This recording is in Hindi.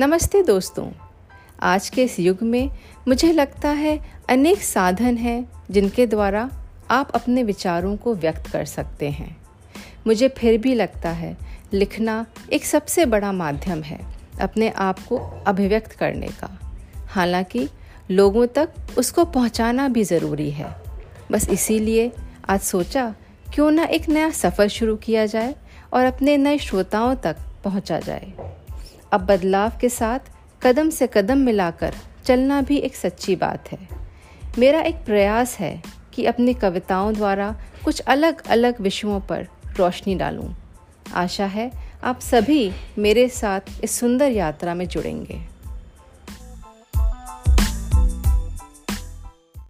नमस्ते दोस्तों। आज के इस युग में मुझे लगता है अनेक साधन हैं जिनके द्वारा आप अपने विचारों को व्यक्त कर सकते हैं। मुझे फिर भी लगता है लिखना एक सबसे बड़ा माध्यम है अपने आप को अभिव्यक्त करने का। हालाँकि लोगों तक उसको पहुंचाना भी ज़रूरी है। बस इसीलिए आज सोचा क्यों ना एक नया सफ़र शुरू किया जाए और अपने नए श्रोताओं तक पहुँचा जाए। अब बदलाव के साथ कदम से कदम मिलाकर चलना भी एक सच्ची बात है मेरा एक प्रयास है कि अपनी कविताओं द्वारा कुछ अलग अलग विषयों पर रोशनी डालूं। आशा है आप सभी मेरे साथ इस सुंदर यात्रा में जुड़ेंगे